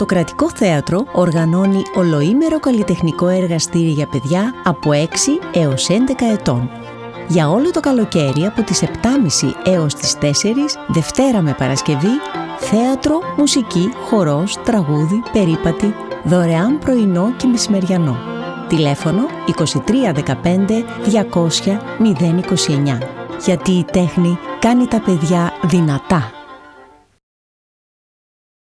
Το Κρατικό Θέατρο οργανώνει ολοήμερο καλλιτεχνικό εργαστήρι για παιδιά από 6 έως 11 ετών. Για όλο το καλοκαίρι από τις 7.30 έως τις 4, Δευτέρα με Παρασκευή, θέατρο, μουσική, χορός, τραγούδι, περίπατη, δωρεάν πρωινό και μεσημεριανό. Τηλέφωνο 2315 200 029. Γιατί η τέχνη κάνει τα παιδιά δυνατά.